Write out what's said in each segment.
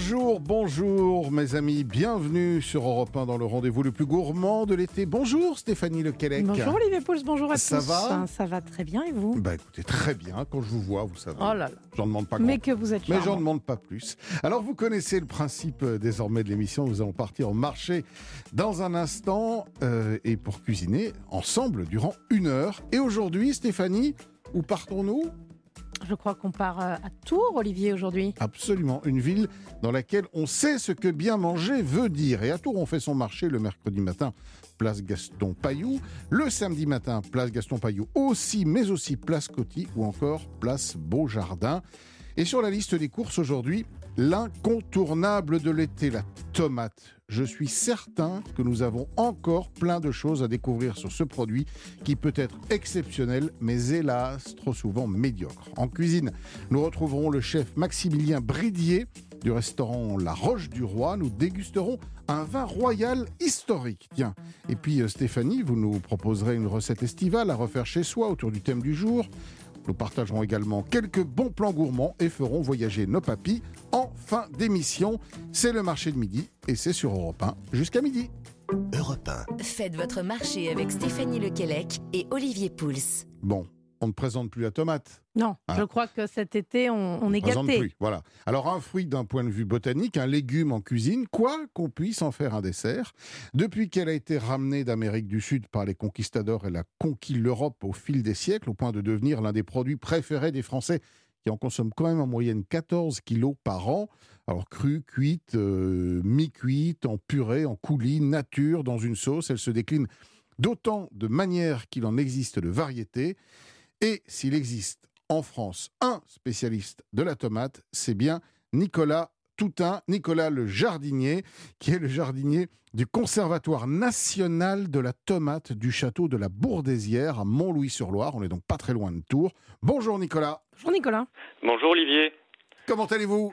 Bonjour, bonjour mes amis, bienvenue sur Europe 1 dans le rendez-vous le plus gourmand de l'été. Bonjour Stéphanie Lequelec. Bonjour Olivier Pouls, bonjour à Ça tous. va Ça va très bien et vous? Bah écoutez, très bien, quand je vous vois, vous savez. Oh là là. J'en demande pas Mais grand- que vous êtes Mais j'en demande pas plus. Alors vous connaissez le principe euh, désormais de l'émission, nous allons partir au marché dans un instant euh, et pour cuisiner ensemble durant une heure. Et aujourd'hui Stéphanie, où partons-nous? Je crois qu'on part euh, à Tours, Olivier, aujourd'hui. Absolument, une ville dans laquelle on sait ce que bien manger veut dire. Et à Tours, on fait son marché le mercredi matin, place Gaston Paillou. Le samedi matin, place Gaston Paillou aussi, mais aussi place Coty ou encore place Beaujardin. Et sur la liste des courses aujourd'hui, l'incontournable de l'été, la tomate. Je suis certain que nous avons encore plein de choses à découvrir sur ce produit qui peut être exceptionnel, mais hélas, trop souvent médiocre. En cuisine, nous retrouverons le chef Maximilien Bridier du restaurant La Roche du Roi. Nous dégusterons un vin royal historique. Tiens. Et puis euh, Stéphanie, vous nous proposerez une recette estivale à refaire chez soi autour du thème du jour. Nous partagerons également quelques bons plans gourmands et ferons voyager nos papis en fin d'émission. C'est le marché de midi et c'est sur Europe 1 jusqu'à midi. Europe 1. Faites votre marché avec Stéphanie Lequelec et Olivier Pouls. Bon, on ne présente plus la tomate. Non, Ah. je crois que cet été, on, on est gâté. plus. Voilà. Alors un fruit d'un point de vue botanique, un légume en cuisine, quoi qu'on puisse en faire un dessert. Depuis qu'elle a été ramenée d'Amérique du Sud par les conquistadors, elle a conquis l'Europe au fil des siècles, au point de devenir l'un des produits préférés des Français, qui en consomment quand même en moyenne 14 kilos par an. Alors crue, cuite, euh, mi-cuite, en purée, en coulis, nature, dans une sauce, elle se décline d'autant de manières qu'il en existe de variétés. Et s'il existe en France un spécialiste de la tomate, c'est bien Nicolas Toutain, Nicolas le jardinier, qui est le jardinier du Conservatoire national de la tomate du château de la Bourdésière à Montlouis-sur-Loire. On est donc pas très loin de Tours. Bonjour Nicolas, Bonjour Nicolas. Bonjour Olivier. comment allez-vous?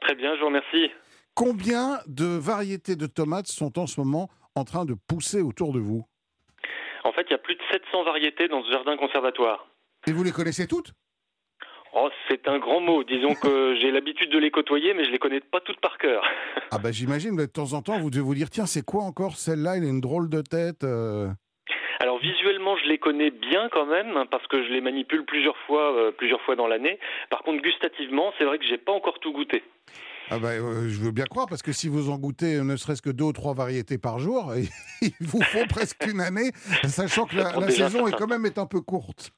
Très bien, je vous remercie. Combien de variétés de tomates sont en ce moment en train de pousser autour de vous? En fait, il y a plus de 700 variétés dans ce jardin conservatoire. Et vous les connaissez toutes Oh, c'est un grand mot. Disons que j'ai l'habitude de les côtoyer, mais je les connais pas toutes par cœur. Ah bah j'imagine, de temps en temps, vous devez vous dire, tiens, c'est quoi encore celle-là? Il a une drôle de tête. euh. Alors visuellement, je les connais bien quand même, hein, parce que je les manipule plusieurs fois, euh, plusieurs fois dans l'année. Par contre, gustativement, c'est vrai que j'ai pas encore tout goûté. Ah bah, euh, je veux bien croire, parce que si vous en goûtez ne serait-ce que deux ou trois variétés par jour, il vous faut presque une année, sachant que la, saison est quand même est un peu courte.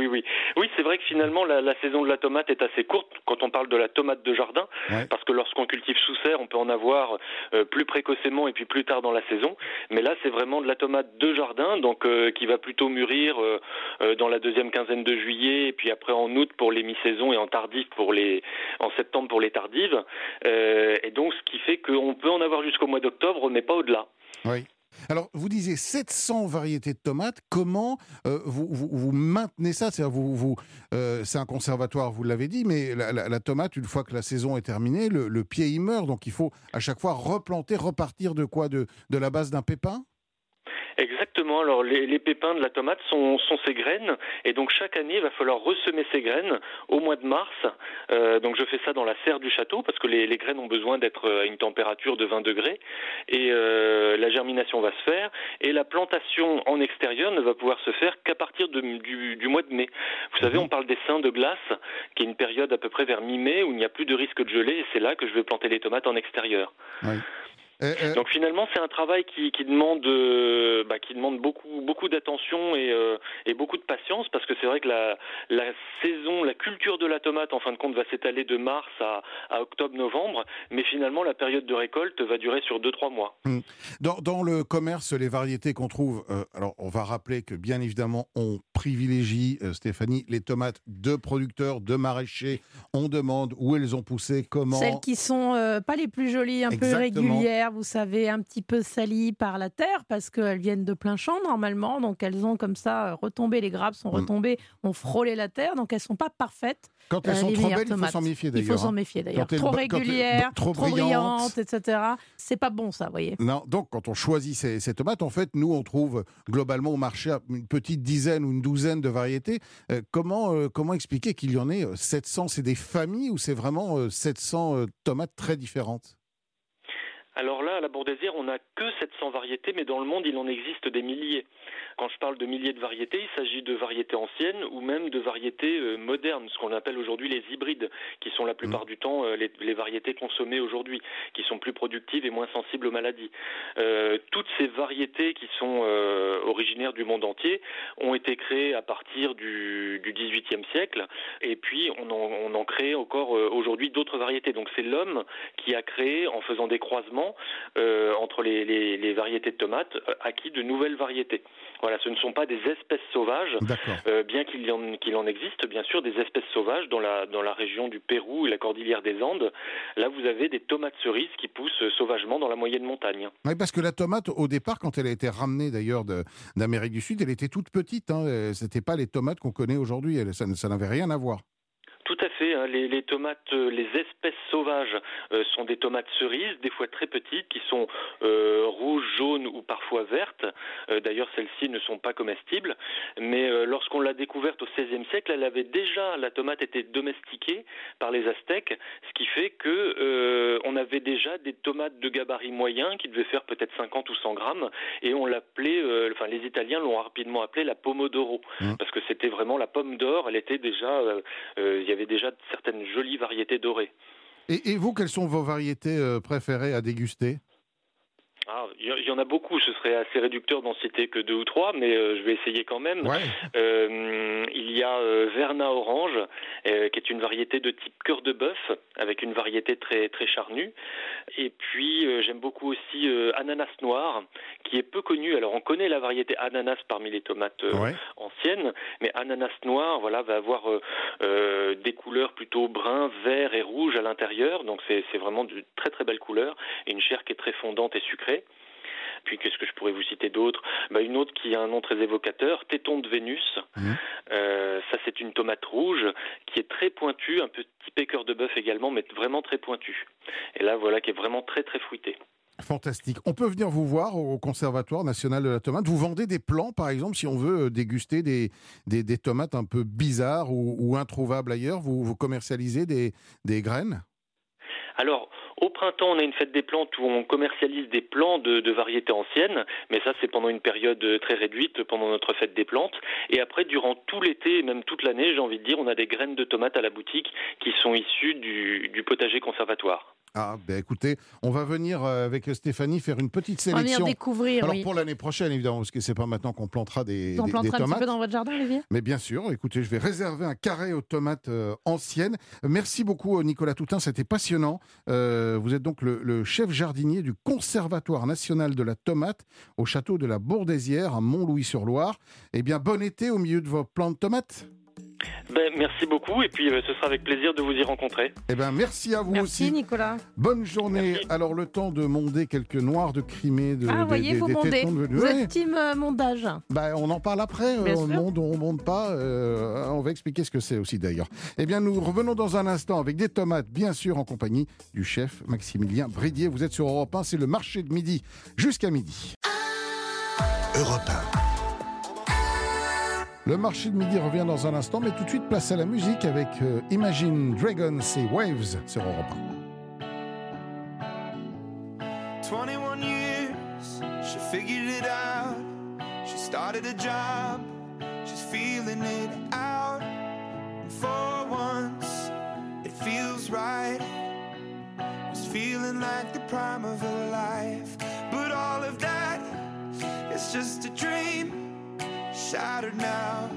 Oui, oui, oui, c'est vrai que finalement la, la saison de la tomate est assez courte quand on parle de la tomate de jardin, Ouais. parce que lorsqu'on cultive sous serre, on peut en avoir euh, plus précocement et puis plus tard dans la saison. Mais là, c'est vraiment de la tomate de jardin, donc euh, qui va plutôt mûrir euh, dans la deuxième quinzaine de juillet, et puis après en août pour les mi-saisons et en tardif pour les, en septembre pour les tardives. Et donc, ce qui fait qu'on peut en avoir jusqu'au mois d'octobre, mais pas au-delà. Oui. Alors, vous disiez 700 variétés de tomates. Comment euh, vous, maintenez ça? C'est-à-dire, vous, vous, euh, c'est un conservatoire, vous l'avez dit, mais la, tomate, une fois que la saison est terminée, le, pied il meurt. Donc, il faut à chaque fois replanter, repartir de quoi? De la base d'un pépin? Exactement. Alors les, les pépins de la tomate sont, sont ces graines et donc chaque année il va falloir ressemer ces graines au mois de mars. Euh, donc je fais ça dans la serre du château parce que les, les graines ont besoin d'être à une température de 20 degrés et euh, la germination va se faire et la plantation en extérieur ne va pouvoir se faire qu'à partir de- du, du mois de mai. Vous savez, on parle des seins de glace qui est une période à peu près vers mi-mai où il n'y a plus de risque de gelée et c'est là que je vais planter les tomates en extérieur. Euh, euh, Donc finalement, c'est un travail qui, qui demande, euh, bah, qui demande beaucoup, beaucoup d'attention et, euh, et beaucoup de patience, parce que c'est vrai que la, la saison, la culture de la tomate, en fin de compte, va s'étaler de mars à, à octobre-novembre, mais finalement, la période de récolte va durer sur 2-3 mois. Dans, dans le commerce, les variétés qu'on trouve, euh, alors on va rappeler que bien évidemment, on privilégie, euh, Stéphanie, les tomates de producteurs, de maraîchers. On demande où elles ont poussé, comment. Celles qui sont euh, pas les plus jolies, un Exactement. peu irrégulières, vous savez, un petit peu salies par la terre parce qu'elles viennent de plein champ normalement. Donc elles ont comme ça retombé, les grappes sont Mm. retombées, ont frôlé la terre. Donc elles sont pas parfaites. Quand elles Euh, sont trop belles, il faut s'en méfier Il d'ailleurs. faut s'en hein. méfier d'ailleurs. Trop régulières, trop trop, brillantes. brillantes, etc. C'est pas bon ça, vous voyez. Non, donc quand on choisit ces, ces tomates, en fait, nous, on trouve globalement au marché une petite dizaine ou une douzaine de variétés. Euh, comment, euh, comment expliquer qu'il y en ait euh, 700 C'est des familles ou c'est vraiment euh, 700 euh, tomates très différentes? Alors là, à la Bourdésière, on n'a que 700 variétés, mais dans le monde, il en existe des milliers. Quand je parle de milliers de variétés, il s'agit de variétés anciennes ou même de variétés euh, modernes, ce qu'on appelle aujourd'hui les hybrides, qui sont la plupart du temps euh, les, les variétés consommées aujourd'hui, qui sont plus productives et moins sensibles aux maladies. Euh, toutes ces variétés qui sont originaires du monde entier ont été créées à partir du, du 18e siècle, et puis on en, on en crée encore aujourd'hui d'autres variétés. Donc c'est l'homme qui a créé, en faisant des croisements euh, entre les, les- les variétés de tomates, euh, acquis de nouvelles variétés. Voilà, ce ne sont pas des espèces sauvages, euh, bien qu'il en, qu'il en existe bien sûr des espèces sauvages dans la, dans la région du Pérou et la cordillère des Andes. Là, vous avez des tomates cerises qui poussent sauvagement dans la moyenne montagne. Oui, parce que la tomate, au départ, quand elle a été ramenée d'ailleurs d'Amérique du Sud, elle était toute petite. Hein. Euh, C'était pas les tomates qu'on connaît aujourd'hui. Ça n'avait rien à voir. Tout à hein. Les, les tomates, euh, les espèces sauvages euh, sont des tomates cerises, des fois très petites, qui sont euh, rouges, jaunes ou parfois vertes. Euh, D'ailleurs, celles-ci ne sont pas comestibles. Mais lorsqu'on l'a découverte au XVIe siècle, elle avait déjà, la tomate était domestiquée par les Aztèques, ce qui fait que on avait déjà des tomates de gabarit moyen qui devaient faire peut-être 50 ou 100 grammes, et on l'appelait, enfin les Italiens l'ont rapidement appelée la pomodoro, Mmh. parce que c'était vraiment la pomme d'or. Elle était déjà, il y avait déjà certaines jolies variétés dorées. Et, et vous, quelles sont vos variétés euh, préférées à déguster? Ah, il y- en a beaucoup. Ce serait assez réducteur d'en citer que deux ou trois, mais euh, je vais essayer quand même. Ouais. Euh, il y a euh, Verna Orange, euh, qui est une variété de type cœur de bœuf, avec une variété très très charnue. Et puis j'aime beaucoup aussi Ananas Noir, qui est peu connu. Alors on connaît la variété ananas parmi les tomates Ouais. anciennes, mais ananas noir, voilà, va avoir des couleurs plutôt brun, vert et rouge à l'intérieur. Donc c'est c'est vraiment de très très belles couleurs et une chair qui est très fondante et sucrée. Puis qu'est-ce que je pourrais vous citer d'autre? Bah, Une autre qui a un nom très évocateur, téton de Vénus. Mhm. Euh, ça c'est une tomate rouge qui est très pointue, un peu typé cœur de bœuf également, mais vraiment très pointue. Et là voilà qui est vraiment très très fruitée. Fantastique. On peut venir vous voir au Conservatoire national de la tomate. Vous vendez des plants, par exemple, si on veut euh, déguster des, des, des tomates un peu bizarres ou, ou introuvables ailleurs? Vous, vous commercialisez des, des graines? Alors, au printemps, on a une fête des plantes où on commercialise des plants de, variétés anciennes, mais ça c'est pendant une période très réduite, pendant notre fête des plantes. Et après, durant tout l'été et même toute l'année, j'ai envie de dire, on a des graines de tomates à la boutique qui sont issues du potager conservatoire. Ah, ben écoutez, on va venir euh, avec Stéphanie faire une petite On va venir sélection. découvrir, Alors oui. pour l'année prochaine, évidemment, parce que c'est pas maintenant qu'on plantera des, Vous en des- des planterez un petit tomates. peu dans votre jardin, Olivier? Mais bien sûr, écoutez, je vais réserver un carré aux tomates euh, anciennes. Merci beaucoup, Nicolas Toutin, c'était passionnant. Euh, vous êtes donc le, le chef jardinier du Conservatoire national de la tomate au château de la Bourdésière à Mont-Louis-sur-Loire. Eh bien, bon été au milieu de vos plants de tomates. Ben, merci beaucoup, et puis euh, ce sera avec plaisir de vous y rencontrer. Eh bien, merci à vous Merci, aussi. Nicolas. Bonne journée. Merci. Alors, le temps de monder quelques noirs de Crimée. De, Ah, des- vous voyez, des- vous des mondez. tétons de- Vous Ouais. êtes team euh, mondage. Bah, on en parle après. Bien on sûr. monte, on monte pas. euh, on va expliquer ce que c'est aussi d'ailleurs. Eh bien, nous revenons dans un instant avec des tomates, bien sûr, en compagnie du chef Maximilien Bridier. Vous êtes sur Europe 1, c'est le marché de midi jusqu'à midi. Europe Le marché de midi revient dans un instant, mais tout de suite place à la musique avec euh, Imagine Dragons et Waves sur Europe 21 years, she figured it out. She started a job, she's feeling it out. And for once, it feels right. It's feeling like the prime of her life. But all of that is just a dream, shattered now.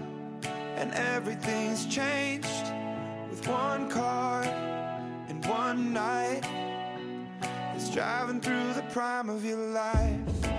And everything's changed with one car and one night. It's driving through the prime of your life.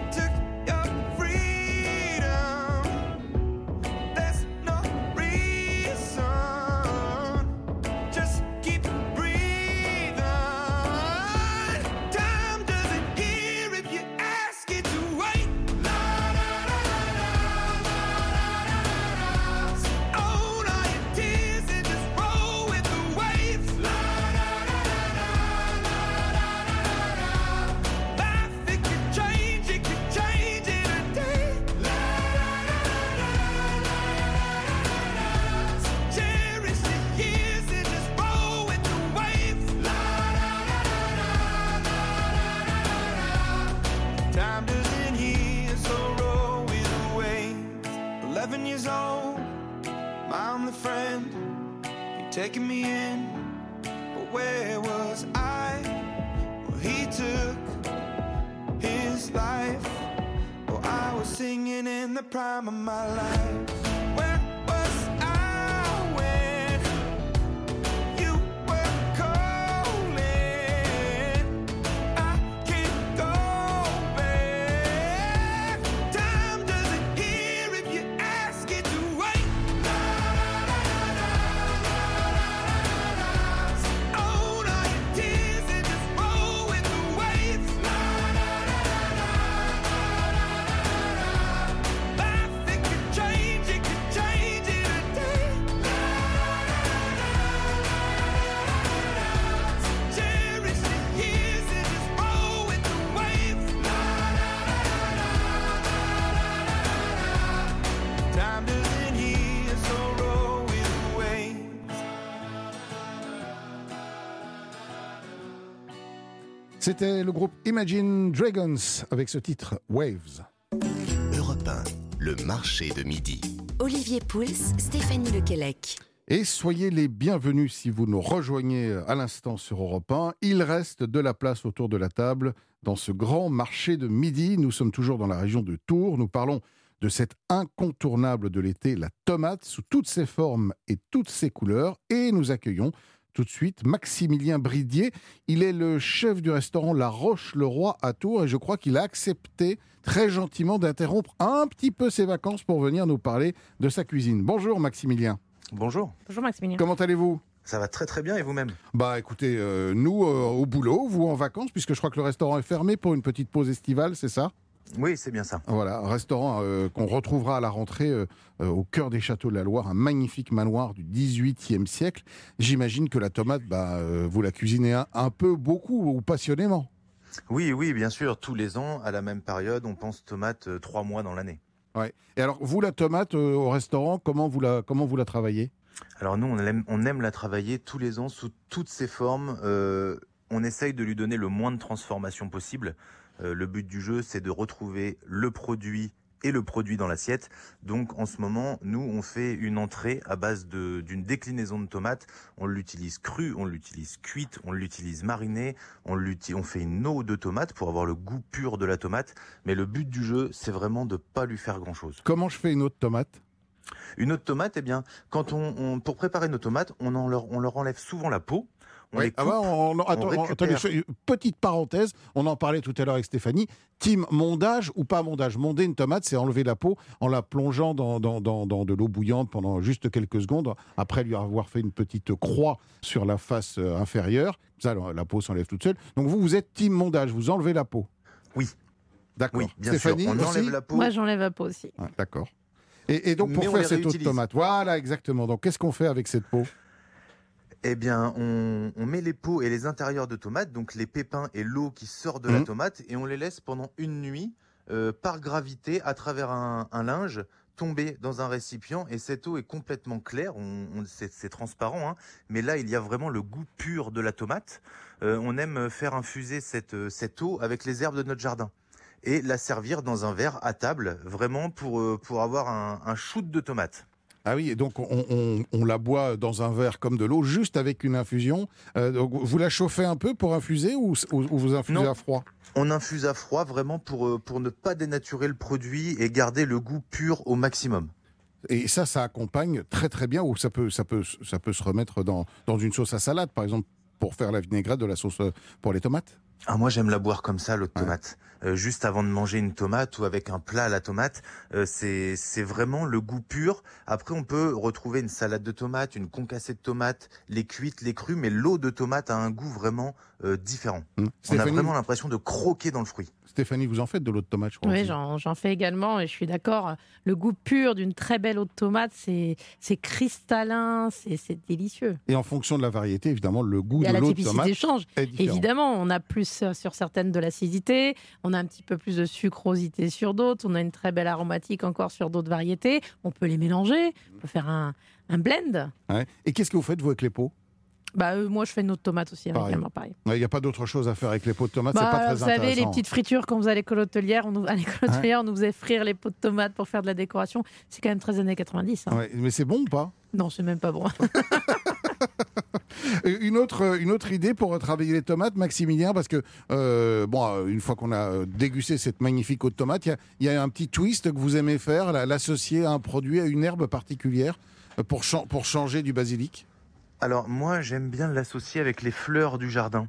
Taking me in. But where was I? Well, he took his life. Well, I was singing in the prime of my life. C'était le groupe Imagine Dragons avec ce titre Waves. Europe 1, le marché de midi. Olivier Pouls, Stéphanie Lequelec. Et soyez les bienvenus si vous nous rejoignez à l'instant sur Europe 1. Il reste de la place autour de la table dans ce grand marché de midi. Nous sommes toujours dans la région de Tours. Nous parlons de cette incontournable de l'été, la tomate, sous toutes ses formes et toutes ses couleurs. Et nous accueillons tout de suite Maximilien Bridier. Il est le chef du restaurant La Roche-le-Roi à Tours et je crois qu'il a accepté très gentiment d'interrompre un petit peu ses vacances pour venir nous parler de sa cuisine. Bonjour Maximilien. Bonjour, Bonjour Maximilien. Comment allez-vous? Ça va très très bien et vous-même? Bah écoutez, euh, nous euh, au boulot, vous en vacances, puisque je crois que le restaurant est fermé pour une petite pause estivale, c'est ça? Oui, c'est bien ça. Voilà, un restaurant euh, qu'on retrouvera à la rentrée euh, euh, au cœur des châteaux de la Loire, un magnifique manoir du XVIIIe siècle. J'imagine que la tomate, bah, euh, vous la cuisinez un, un peu, beaucoup ou passionnément. Oui, oui, bien sûr, tous les ans, à la même période, on pense tomate trois mois dans l'année. Ouais. Et alors, vous, la tomate euh, au restaurant, comment vous la, comment vous la travaillez? Alors nous, on aime, on aime la travailler tous les ans sous toutes ses formes. Euh, on essaye de lui donner le moins de transformation possible. Euh, le but du jeu, c'est de retrouver le produit et le produit dans l'assiette. Donc en ce moment, nous, on fait une entrée à base de- d'une déclinaison de tomates. On l'utilise crue, on l'utilise cuite, on l'utilise marinée, on, fait une eau de tomate pour avoir le goût pur de la tomate. Mais le but du jeu, c'est vraiment de pas lui faire grand-chose. Comment je fais une autre tomate? Une autre tomate, eh bien, quand on, on- pour préparer nos tomates, on, en leur, on leur enlève souvent la peau. On Oui. Ah bah, on- on- attends, récupère. attendez, je- petite parenthèse, on en parlait tout à l'heure avec Stéphanie. Team mondage ou pas mondage? Monder une tomate, c'est enlever la peau en la plongeant dans, dans, dans- dans de l'eau bouillante pendant juste quelques secondes, après lui avoir fait une petite croix sur la face euh, inférieure. Ça, la, la peau s'enlève toute seule. Donc vous, vous êtes team mondage, vous enlevez la peau? Oui. D'accord. Oui, bien Stéphanie, sûr. On aussi? enlève la peau. Moi, j'enlève la peau aussi. Ouais, D'accord. Et, et donc pour Mais faire cette eau de tomate, voilà exactement. Donc qu'est-ce qu'on fait avec cette peau? Eh bien, on, on met les peaux et les intérieurs de tomates, donc les pépins et l'eau qui sort de la Mhm. tomate, et on les laisse pendant une nuit euh, par gravité à travers un, un linge tomber dans un récipient et cette eau est complètement claire, on, on- c'est transparent, hein, mais là il y a vraiment le goût pur de la tomate. Euh, on aime faire infuser cette, euh, cette eau avec les herbes de notre jardin et la servir dans un verre à table, vraiment pour, euh, pour avoir un, un shoot de tomate. Ah oui, et donc on, on- on la boit dans un verre comme de l'eau, juste avec une infusion. Euh, donc vous la chauffez un peu pour infuser ou, ou- ou vous infusez Non. à froid? On infuse à froid vraiment pour, euh, pour ne pas dénaturer le produit et garder le goût pur au maximum. Et ça, ça accompagne très très bien, ou ça peut, ça peut, ça peut se remettre dans, dans une sauce à salade, par exemple, pour faire la vinaigrette de la sauce euh, pour les tomates? Ah, moi j'aime la boire comme ça, l'eau de Ouais. tomate. Euh, juste avant de manger une tomate ou avec un plat à la tomate, euh, c'est c'est vraiment le goût pur. Après, on peut retrouver une salade de tomates, une concassée de tomates, les cuites, les crues, mais l'eau de tomate a un goût vraiment euh, différent. Hum. On a vraiment l'impression de croquer dans le fruit. Stéphanie, vous en faites de l'eau de tomate, je crois. Oui, j'en j'en fais également et je suis d'accord. Le goût pur d'une très belle eau de tomate, c'est c'est cristallin, c'est c'est délicieux. Et en fonction de la variété, évidemment, le goût Et de l'eau de tomate change. Évidemment, on a plus euh, sur certaines de l'acidité, on a un petit peu plus de sucrosité sur d'autres, on a une très belle aromatique encore sur d'autres variétés. On peut les mélanger, on peut faire un, un blend. Ouais. Et qu'est-ce que vous faites, vous, avec les pots? Bah, euh, moi, je fais une de tomate aussi, Pareil. Il n'y a pas d'autre chose à faire avec les pots de tomates, c'est Bah, pas très vous savez, les petites fritures quand vous allez à l'école hôtelière, on nous, à l'école hôtelière, on nous faisait frire les pots de tomates pour faire de la décoration. C'est quand même très années 90. hein. Ouais, mais c'est bon ou pas? Non, c'est même pas bon. une, autre, une autre idée pour travailler les tomates, Maximilien, parce que, euh, bon, euh, une fois qu'on a dégusté cette magnifique eau de tomate, il y a- il y, a un petit twist que vous aimez faire, la- l'associer à un produit, à une herbe particulière, pour, pour changer du basilic? Alors moi j'aime bien l'associer avec les fleurs du jardin.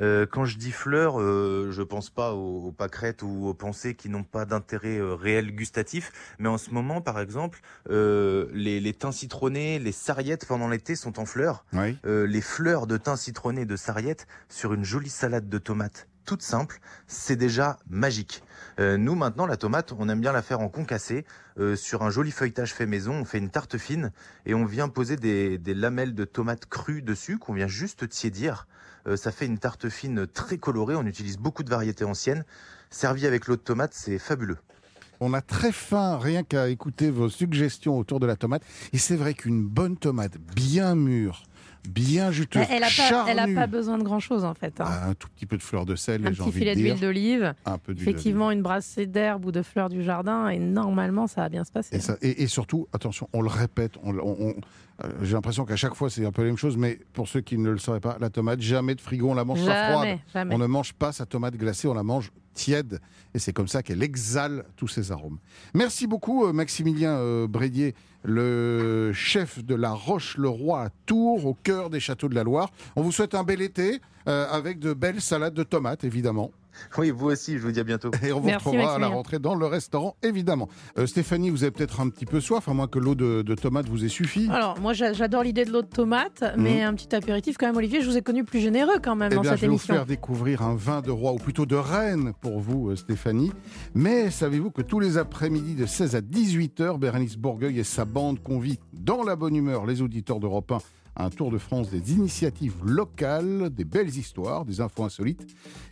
Euh, quand je dis fleurs, euh, je pense pas aux, aux pâquerettes ou aux pensées qui n'ont pas d'intérêt euh, réel gustatif, mais en ce moment par exemple, euh, les, les thym citronnés, les sarriettes pendant l'été sont en fleurs. Oui. Euh, les fleurs de thym citronné de sarriette sur une jolie salade de tomates toute simple, c'est déjà magique. Euh, nous maintenant la tomate, on aime bien la faire en concassé euh, sur un joli feuilletage fait maison. On fait une tarte fine et on vient poser des, lamelles de tomates crues dessus qu'on vient juste tiédir. Euh, ça fait une tarte fine très colorée. On utilise beaucoup de variétés anciennes. Servi avec l'eau de tomate, c'est fabuleux. On a très faim, rien qu'à écouter vos suggestions autour de la tomate. Et c'est vrai qu'une bonne tomate, bien mûre, bien juteuse, Elle n'a pas, pas besoin de grand-chose en fait. hein. ah, un tout petit peu de fleur de sel, un petit filet d'huile d'olive, Un peu effectivement une brassée d'herbe ou de fleurs du jardin et normalement ça va bien se passer. Et, ça- et- et surtout, attention, on le répète, on, on- on- euh, j'ai l'impression qu'à chaque fois c'est un peu la même chose, mais pour ceux qui ne le sauraient pas, la tomate, jamais de frigo, on la mange pas froide. jamais, jamais. On ne mange pas sa tomate glacée, on la mange tiède. Et c'est comme ça qu'elle exhale tous ses arômes. Merci beaucoup, euh, Maximilien euh, Brédier, le chef de la Roche-le-Roi à Tours, au cœur des châteaux de la Loire. On vous souhaite un bel été euh, avec de belles salades de tomates, évidemment. Oui, vous aussi, je vous dis à bientôt. Et on vous Merci, retrouvera à la rentrée dans le restaurant, évidemment. Euh, Stéphanie, vous avez peut-être un petit peu soif, à moins que l'eau de, de tomate vous ait suffi. Alors moi j'a- j'adore l'idée de l'eau de tomate, mais un petit apéritif quand même Olivier, je vous ai connu plus généreux quand même Eh dans bien, cette je vais vous émission. faire découvrir un vin de roi, ou plutôt de reine pour vous, euh, Stéphanie. Mais savez-vous que tous les après-midi de 16 à 18 heures, Bérénice Bourgueil et sa bande convient dans la bonne humeur les auditeurs d'Europe 1 à un tour de France des initiatives locales, des belles histoires, des infos insolites.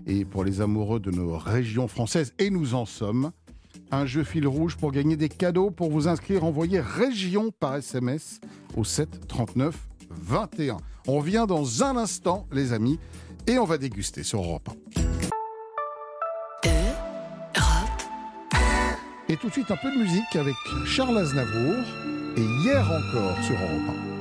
Et pour les amoureux de nos régions françaises, et nous en sommes, un jeu fil rouge pour gagner des cadeaux. Pour vous inscrire, envoyez région par SMS au 7 39 21. On revient dans un instant, les amis, et on va déguster sur Europe 1. Et tout de suite, un peu de musique avec Charles Aznavour et hier encore sur Europe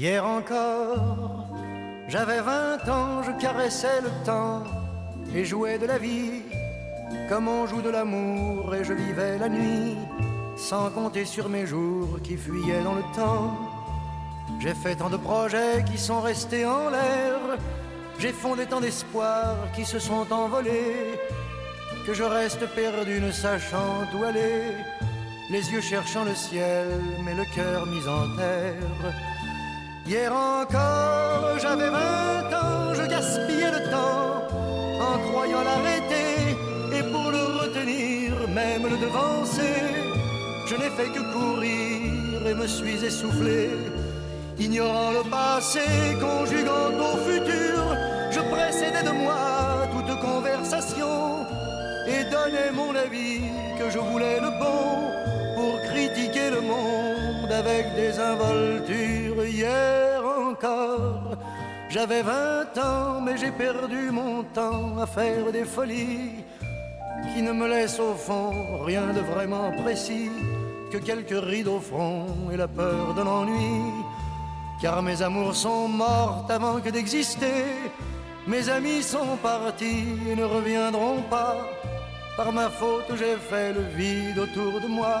Hier encore, j'avais vingt ans, je caressais le temps et jouais de la vie comme on joue de l'amour et je vivais la nuit sans compter sur mes jours qui fuyaient dans le temps. J'ai fait tant de projets qui sont restés en l'air, j'ai fondé tant d'espoirs qui se sont envolés que je reste perdu ne sachant où aller, les yeux cherchant le ciel mais le cœur mis en terre. Hier encore, j'avais vingt ans, je gaspillais le temps en croyant l'arrêter et pour le retenir, même le devancer. Je n'ai fait que courir et me suis essoufflé, ignorant le passé, conjuguant au futur. Je précédais de moi toute conversation et donnais mon avis que je voulais le bon pour critiquer le avec des involtures. Hier encore, j'avais vingt ans, mais j'ai perdu mon temps à faire des folies qui ne me laissent au fond rien de vraiment précis que quelques rides au front et la peur de l'ennui. Car mes amours sont mortes avant que d'exister, mes amis sont partis et ne reviendront pas. Par ma faute, j'ai fait le vide autour de moi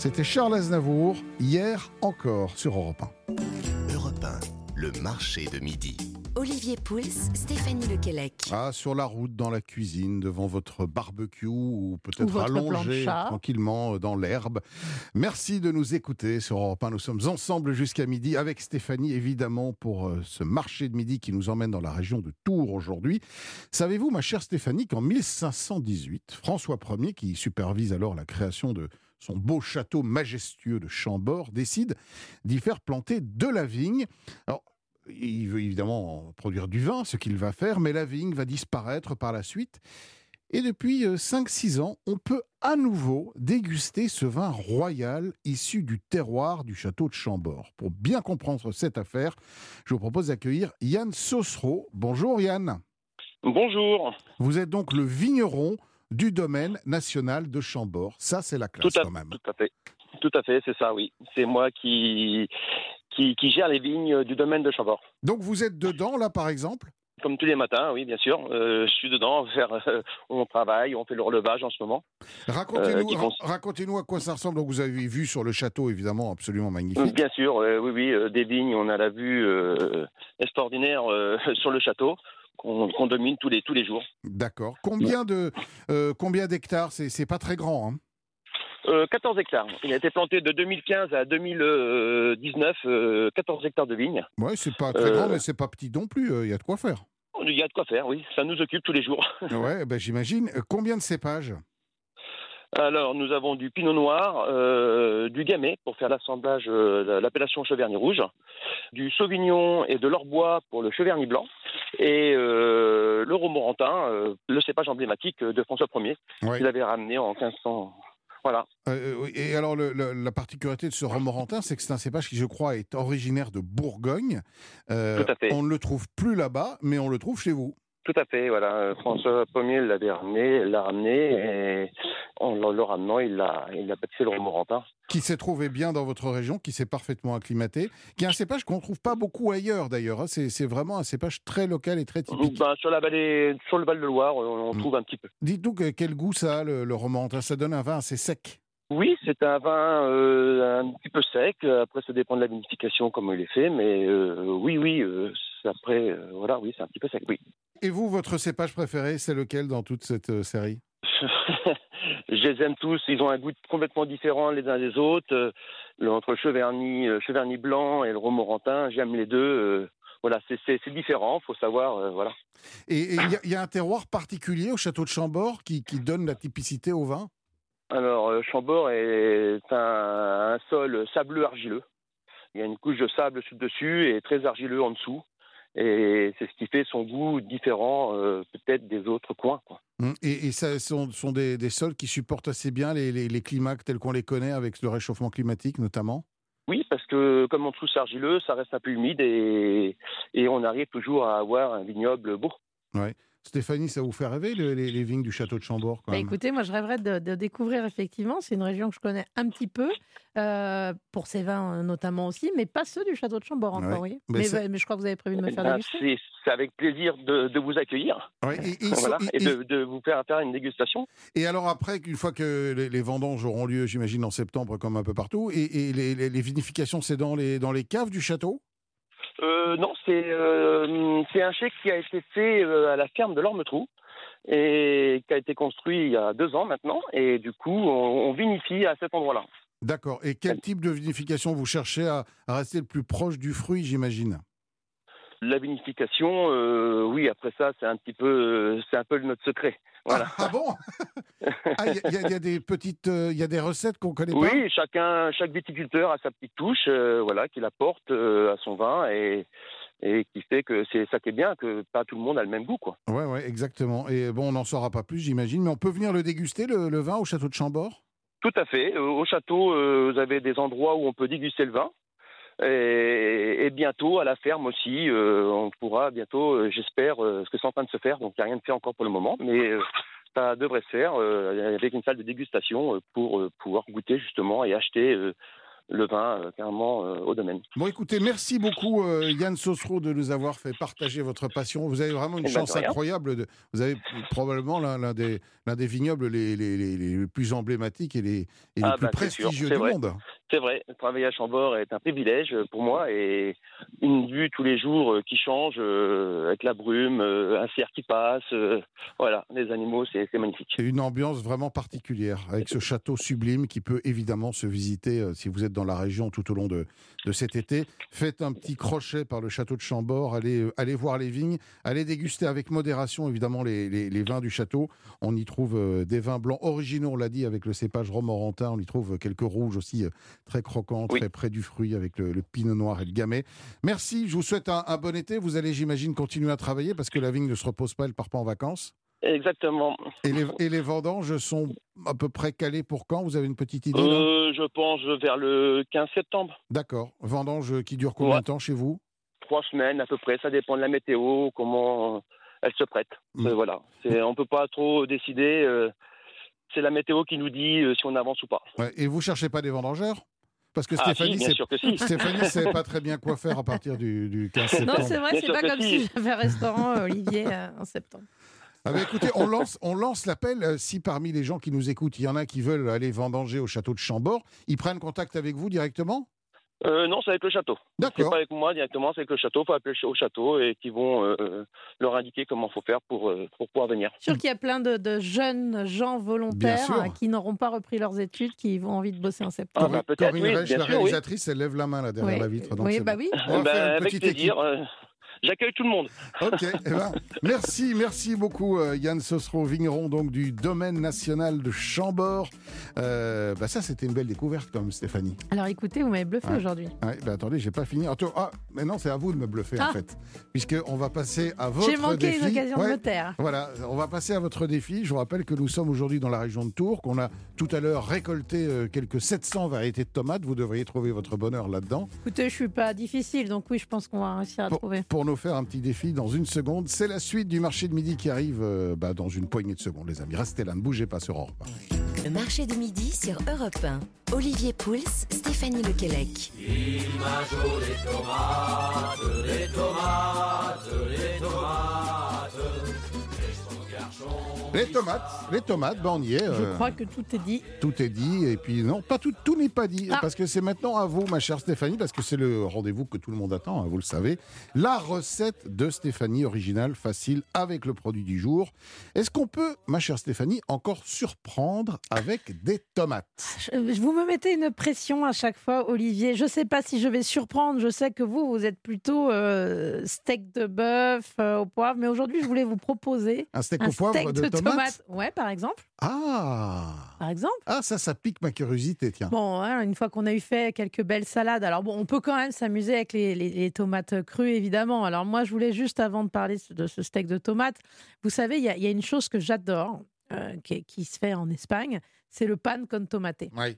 C'était Charles Aznavour, hier encore sur Europe 1. Europe 1, le marché de midi. Olivier Pouls, Stéphanie Lequelec. Ah, sur la route, dans la cuisine, devant votre barbecue ou peut-être allongé tranquillement euh, dans l'herbe. Merci de nous écouter sur Europe 1. Nous sommes ensemble jusqu'à midi avec Stéphanie, évidemment, pour euh, ce marché de midi qui nous emmène dans la région de Tours aujourd'hui. Savez-vous, ma chère Stéphanie, qu'en 1518, François Ier, qui supervise alors la création de son beau château majestueux de Chambord, décide d'y faire planter de la vigne. Alors, il veut évidemment produire du vin, ce qu'il va faire, mais la vigne va disparaître par la suite. Et depuis 5-6 ans, on peut à nouveau déguster ce vin royal issu du terroir du château de Chambord. Pour bien comprendre cette affaire, je vous propose d'accueillir Yann Saucereau. Bonjour Yann. Bonjour. Vous êtes donc le vigneron du domaine national de Chambord. Ça, c'est la classe à, quand même. tout à fait. Tout à fait, c'est ça, oui. C'est moi qui, qui, qui gère les vignes du domaine de Chambord. Donc vous êtes dedans là par exemple? Comme tous les matins, oui, bien sûr. Euh, je suis dedans, faire, euh, on travaille, on fait le relevage en ce moment. Racontez-nous Euh, cons- à quoi ça ressemble. Donc vous avez vu sur le château évidemment absolument magnifique. Bien sûr, euh, oui, oui, des vignes, on a la vue extraordinaire sur le château qu'on domine tous les, tous les jours. D'accord. Combien de euh, combien d'hectares? C'est c'est pas très grand. Hein Euh, 14 hectares. Il a été planté de 2015 à 2019, euh, 14 hectares de vignes. ouais, c'est pas très Euh, grand, mais c'est pas petit non plus. Il y a de quoi faire. Il y a de quoi faire, oui. Ça nous occupe tous les jours. Ouais, ben j'imagine. Euh, Combien de cépages? Alors, nous avons du pinot noir, euh, du gamay pour faire l'assemblage, euh, l'appellation cheverny rouge, du sauvignon et de l'orbois pour le cheverny blanc, et euh, le romorantin, euh, le cépage emblématique de François Ier, Ouais. qu'il avait ramené en 1500. Voilà. Et alors, le- le- la particularité de ce romorantin, c'est que c'est un cépage qui, je crois, est originaire de Bourgogne. Tout à fait. On ne le trouve plus là-bas, mais on le trouve chez vous. Tout à fait, voilà. Euh, François Ier l'avait ramené, l'a ramené, et en le ramenant, il a, il a baptisé le romorantin. Qui s'est trouvé bien dans votre région, qui s'est parfaitement acclimaté, qui est un cépage qu'on ne trouve pas beaucoup ailleurs d'ailleurs. hein. C'est vraiment un cépage très local et très typique. Ben, sur la vallée, sur le Val de Loire, on, on Mm. trouve un petit peu. Dites-nous que- quel goût ça a, le, le romorantin. Ça donne un vin assez sec. Oui, c'est un vin euh, un petit peu sec. Après, ça dépend de la vinification, comment il est fait. Mais euh, oui, oui, euh, après, voilà, oui, c'est un petit peu sec, oui. Et vous, votre cépage préféré, c'est lequel dans toute cette série? Je les aime tous. Ils ont un goût complètement différent les uns des autres. Entre le cheverny, cheverny blanc et le romorantin, j'aime les deux. voilà, c'est- différent, faut savoir, voilà. Et il y, a- il y a un terroir particulier au château de Chambord qui, qui donne la typicité au vin? Alors, euh, Chambord est un, un sol sableux argileux. Il y a une couche de sable dessus et très argileux en dessous. Et c'est ce qui fait son goût différent euh, peut-être des autres coins. Quoi. Hum, Et, et ça sont, sont des, des sols qui supportent assez bien les, les- les climats tels qu'on les connaît, avec le réchauffement climatique notamment Oui, parce que comme en dessous c'est argileux, ça reste un peu humide et, et on arrive toujours à avoir un vignoble beau. Ouais. Stéphanie, ça vous fait rêver le- les, les vignes du château de Chambord quand Bah, même? écoutez, moi je rêverais de, de découvrir effectivement. C'est une région que je connais un petit peu, euh, pour ses vins euh, notamment aussi, mais pas ceux du château de Chambord encore, Ouais. Mais Mais, c'est- bah, mais je crois que vous avez prévu de me faire Ben, déguster. c'est avec plaisir de, de vous accueillir Ouais, et, voilà, de, de vous faire faire une dégustation. et alors après, une fois que les, les vendanges auront lieu, j'imagine en septembre comme un peu partout, et, et les, les- les vinifications, c'est dans les, dans les caves du château? Euh, non, c'est euh, c'est un chèque qui a été fait euh, à la ferme de l'Ormetrou et qui a été construit il y a deux ans maintenant. Et du coup, on, on vinifie à cet endroit-là. D'accord. Et quel type de vinification vous cherchez à, à rester le plus proche du fruit, j'imagine? La vinification, euh, oui, après ça, c'est un petit peu, euh, c'est un peu notre secret. Voilà. Ah, ah bon? Ah, Il y, a- y y des petites, euh, il y a des recettes qu'on connaît pas? Oui, chacun, chaque viticulteur a sa petite touche, euh, voilà, qu'il apporte à son vin et, et qui fait que c'est ça qui est bien, que pas tout le monde a le même goût, quoi. Ouais, ouais, exactement. Et bon, on n'en saura pas plus, j'imagine, mais on peut venir le déguster, le, le vin, au château de Chambord? Tout à fait. Au château, euh, vous avez des endroits où on peut déguster le vin. Et, et bientôt, à la ferme aussi, euh, on pourra bientôt, euh, j'espère, euh, parce que c'est en train de se faire, donc il n'y a rien de fait encore pour le moment, mais ça devrait se faire avec une salle de dégustation pour pouvoir goûter justement et acheter le vin carrément au domaine. Bon, écoutez, merci beaucoup Yann Sosro de nous avoir fait partager votre passion. Vous avez vraiment une Eh ben, chance incroyable. De, vous avez probablement l'un des, vignobles les, les, les- les plus emblématiques et les, et Ah, plus bah, sûr, prestigieux du vrai. monde. C'est vrai, travailler à Chambord est un privilège pour moi et une vue tous les jours euh, qui change euh, avec la brume, euh, un cerf qui passe, voilà, les animaux, c'est magnifique. C'est une ambiance vraiment particulière, avec ce château sublime qui peut évidemment se visiter si vous êtes dans la région tout au long de, de cet été. Faites un petit crochet par le château de Chambord, allez, allez voir les vignes, allez déguster avec modération évidemment les, les- les vins du château. On y trouve des vins blancs originaux, on l'a dit, avec le cépage romorantin. On y trouve quelques rouges aussi très croquants, Oui. très près du fruit, avec le, le pinot noir et le gamay. Merci, je vous souhaite un, un bon été. Vous allez, j'imagine, continuer à travailler parce que la vigne ne se repose pas, elle part pas en vacances. Exactement. Et les, et les vendanges sont à peu près calées pour quand? Vous avez une petite idée Euh, je pense vers le 15 septembre. D'accord. Vendanges qui durent combien Ouais. de temps chez vous? Trois semaines à peu près, ça dépend de la météo, comment euh, elle se prête. Mm. Euh, voilà, on peut pas trop décider. euh, c'est la météo qui nous dit euh, si on avance ou pas. Ouais, Et vous cherchez pas des vendangeurs? Parce que Ah si, Stéphanie, que si. Stéphanie ne savait pas très bien quoi faire à partir du, du 15 septembre. Non, c'est vrai, c'est pas comme si. si j'avais un restaurant, euh, Olivier, euh, en septembre. Ah bah écoutez, on lance, on lance l'appel. Si parmi les gens qui nous écoutent, il y en a qui veulent aller vendanger au château de Chambord, ils prennent contact avec vous directement? Euh, non, c'est avec le château. C'est D'accord. pas avec moi directement, c'est avec le château. Il faut appeler au château et qui vont euh, leur indiquer comment faut faire pour, euh, pour pouvoir venir. sûr qu'il y a plein de, de jeunes gens volontaires euh, qui n'auront pas repris leurs études, qui vont envie de bosser en septembre. Ah bah, peut-être, Corinne oui, Reich, la sûr, oui. réalisatrice, elle lève la main là derrière Oui. la vitre. donc oui, bah bon. oui. On va Ben, faire une avec petite plaisir. équipe. J'accueille tout le monde. Ok, eh ben, merci, merci beaucoup euh, Yann Sosro, vigneron donc du domaine national de Chambord. Euh, bah ça c'était une belle découverte comme Stéphanie. Alors écoutez, vous m'avez bluffé Ouais. aujourd'hui. Ouais, bah attendez, j'ai pas fini. Attends, ah, mais non, c'est à vous de me bluffer en Ah. fait, puisque on va passer à votre J'ai manqué défi. une occasion Ouais, de me taire. Voilà, on va passer à votre défi. Je vous rappelle que nous sommes aujourd'hui dans la région de Tours, qu'on a tout à l'heure récolté euh, quelques 700 variétés de tomates. Vous devriez trouver votre bonheur là-dedans. Écoutez, je suis pas difficile, donc oui, je pense qu'on va réussir à Pour, trouver. pour nous faire un petit défi dans une seconde, c'est la suite du marché de midi qui arrive euh, bah, dans une poignée de secondes, les amis. Restez là, ne bougez pas sur Europe. Le marché de midi sur Europe 1. Olivier Pouls, Stéphanie Lequelec. Les tomates, les tomates, bah, on y est. Je euh, crois que tout est dit. Tout est dit, et puis non, pas tout, tout n'est pas dit, Ah. parce que c'est maintenant à vous, ma chère Stéphanie, parce que c'est le rendez-vous que tout le monde attend, hein, vous le savez. La recette de Stéphanie, originale, facile, avec le produit du jour. Est-ce qu'on peut, ma chère Stéphanie, encore surprendre avec des tomates? Je- Vous me mettez une pression à chaque fois, Olivier. Je ne sais pas si je vais surprendre. Je sais que vous, vous êtes plutôt euh, steak de bœuf euh, au poivre. Mais aujourd'hui, je voulais vous proposer Un steak un au poivre steak de, de tomates tomates. Ouais, par exemple. Ah Par exemple. Ah, ça, ça pique ma curiosité, tiens. Bon, hein, une fois qu'on a eu fait quelques belles salades, alors bon, on peut quand même s'amuser avec les, les- les tomates crues, évidemment. Alors moi, je voulais juste, avant de parler de ce steak de tomates, vous savez, il y, a- il y a une chose que j'adore, euh, qui, qui se fait en Espagne, c'est le pan con tomate. Ouais.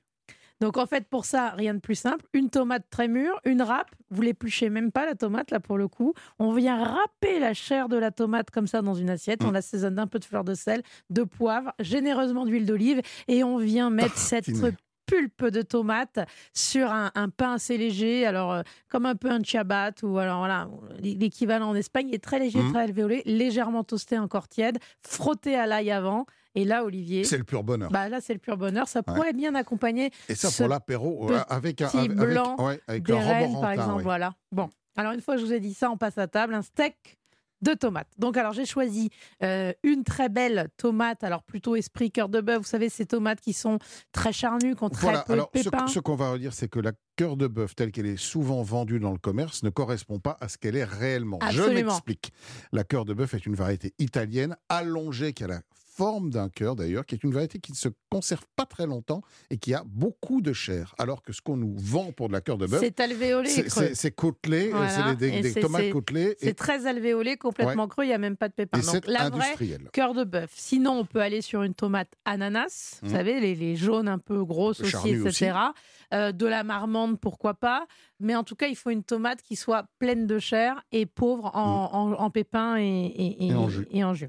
Donc en fait, pour ça, rien de plus simple. Une tomate très mûre, une râpe. Vous l'épluchez même pas la tomate là pour le coup. On vient râper la chair de la tomate comme ça dans une assiette. On l'assaisonne d'un peu de fleur de sel, de poivre, généreusement d'huile d'olive et on vient mettre cette Tartiner. Pulpe de tomate sur un, un pain assez léger, alors euh, comme un peu un ciabat ou alors voilà l'équivalent en Espagne est très léger, Mhm. très alvéolé, légèrement toasté encore tiède, frotté à l'ail avant. Et là, Olivier, C'est le pur bonheur. bah là c'est le pur bonheur. Ça Ouais. pourrait bien accompagner et ça, pour l'apéro, petit euh, avec un avec, blanc ouais, avec des rennes, par exemple. ouais. Voilà. Bon, alors une fois que je vous ai dit ça, on passe à table. Un steak de tomates. Donc alors j'ai choisi euh, une très belle tomate, alors plutôt esprit cœur de bœuf. Vous savez ces tomates qui sont très charnues, qui ont très Voilà, peu alors de ce, pépins. ce qu'on va redire, c'est que la cœur de bœuf, telle qu'elle est souvent vendue dans le commerce, ne correspond pas à ce qu'elle est réellement. Je m'explique. La cœur de bœuf est une variété italienne, allongée, qui a la forme d'un cœur d'ailleurs, qui est une variété qui ne se conserve pas très longtemps et qui a beaucoup de chair. Alors que ce qu'on nous vend pour de la cœur de bœuf, C'est alvéolé c'est- côtelé, Voilà, c'est des, des- tomates côtelées C'est et, très alvéolé, complètement creux, il n'y a même pas de pépins. et Donc la vraie cœur de bœuf. Sinon, on peut aller sur une tomate ananas, vous Mhm. savez, les, les jaunes un peu grosses aussi, etc. Euh, de la marmande, pourquoi pas. Mais en tout cas, il faut une tomate qui soit pleine de chair et pauvre en, en- en pépins et en jus.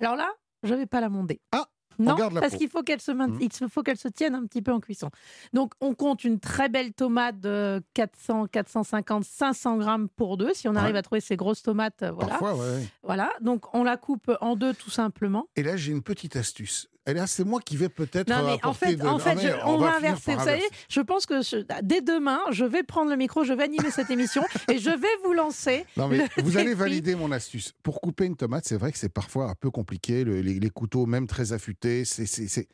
Alors là, je ne vais pas l'amender. Ah, non, parce qu'il faut qu'elle se, Mhm. il faut qu'elle se tienne un petit peu en cuisson. Donc, on compte une très belle tomate de 400, 450, 500 grammes pour deux. Si on arrive Ouais. à trouver ces grosses tomates, euh, voilà. Parfois, ouais. Voilà. Donc, on la coupe en deux tout simplement. Et là, j'ai une petite astuce. Elle est assez moi qui vais peut-être. Non, mais en fait, de- en fait je- on, va inverser. Vous savez, je pense que je- dès demain, je vais prendre le micro, je vais animer cette émission et je vais vous lancer. Non, mais vous allez valider mon astuce. Pour couper une tomate, c'est vrai que c'est parfois un peu compliqué. le- les, les couteaux, même très affûtés, c'est- c'est c'est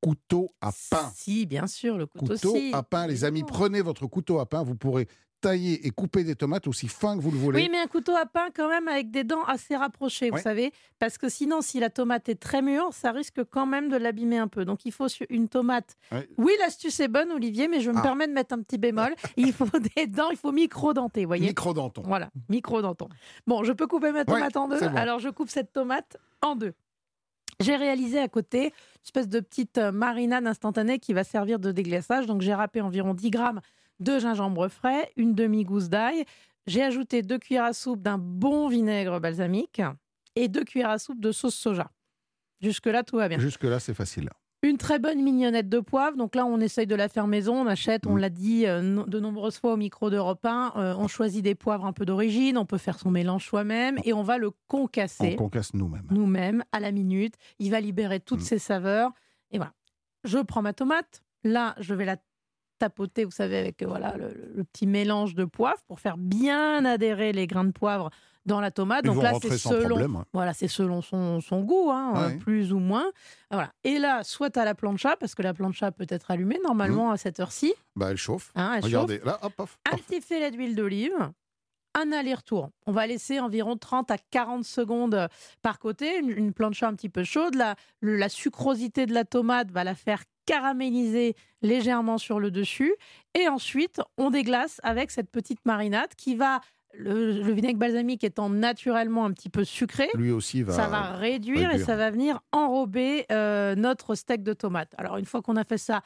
couteau à pain. Si, bien sûr, le couteau, Couteau si. à pain, les amis, prenez votre couteau à pain. Vous pourrez tailler et couper des tomates aussi fin que vous le voulez. Oui, mais un couteau à pain quand même avec des dents assez rapprochées, vous savez, parce que sinon, si la tomate est très mûre, ça risque quand même de l'abîmer un peu. Donc, il faut une tomate. Ouais. Oui, l'astuce est bonne, Olivier, mais je me Ah. permets de mettre un petit bémol. Il faut des dents, il faut micro-denter, vous voyez. Micro-denton. Voilà, micro-denton. Bon, je peux couper ma Ouais, tomate en deux. bon. Alors, je coupe cette tomate en deux. J'ai réalisé à côté une espèce de petite euh, marinade instantanée qui va servir de déglaçage. Donc, j'ai râpé environ 10 grammes de gingembre frais, une demi-gousse d'ail. J'ai ajouté deux cuillères à soupe d'un bon vinaigre balsamique et deux cuillères à soupe de sauce soja. Jusque-là, tout va bien. Jusque-là, c'est facile. Une très bonne mignonnette de poivre. Donc là, on essaye de la faire maison. On achète, on Mm. l'a dit euh, de nombreuses fois au micro d'Europe 1. euh, on choisit des poivres un peu d'origine. On peut faire son mélange soi-même et on va le On concasser concasse nous-mêmes. nous-mêmes à la minute. Il va libérer toutes Mm. ses saveurs. Et voilà. Je prends ma tomate. Là, je vais la tapoter, vous savez, avec euh, voilà le, petit mélange de poivre pour faire bien adhérer les grains de poivre dans la tomate. Ils Donc là, c'est selon, problème. ouais. voilà, c'est selon son, son goût, hein, Ouais. euh, plus ou moins. Voilà. Et là, soit à la plancha, parce que la plancha peut être allumée normalement à cette heure-ci. Bah, elle chauffe. hein, elle chauffe. Regardez, là, hop, hop. Un petit filet d'huile d'olive, un aller-retour. On va laisser environ 30 à 40 secondes par côté, une, plancha un petit peu chaude. La sucrosité de la tomate va la faire caraméliser légèrement sur le dessus. Et ensuite, on déglace avec cette petite marinade qui va, le, le vinaigre balsamique étant naturellement un petit peu sucré, Lui aussi va. ça va réduire, et ça va venir enrober euh, notre steak de tomate. Alors, une fois qu'on a fait ça,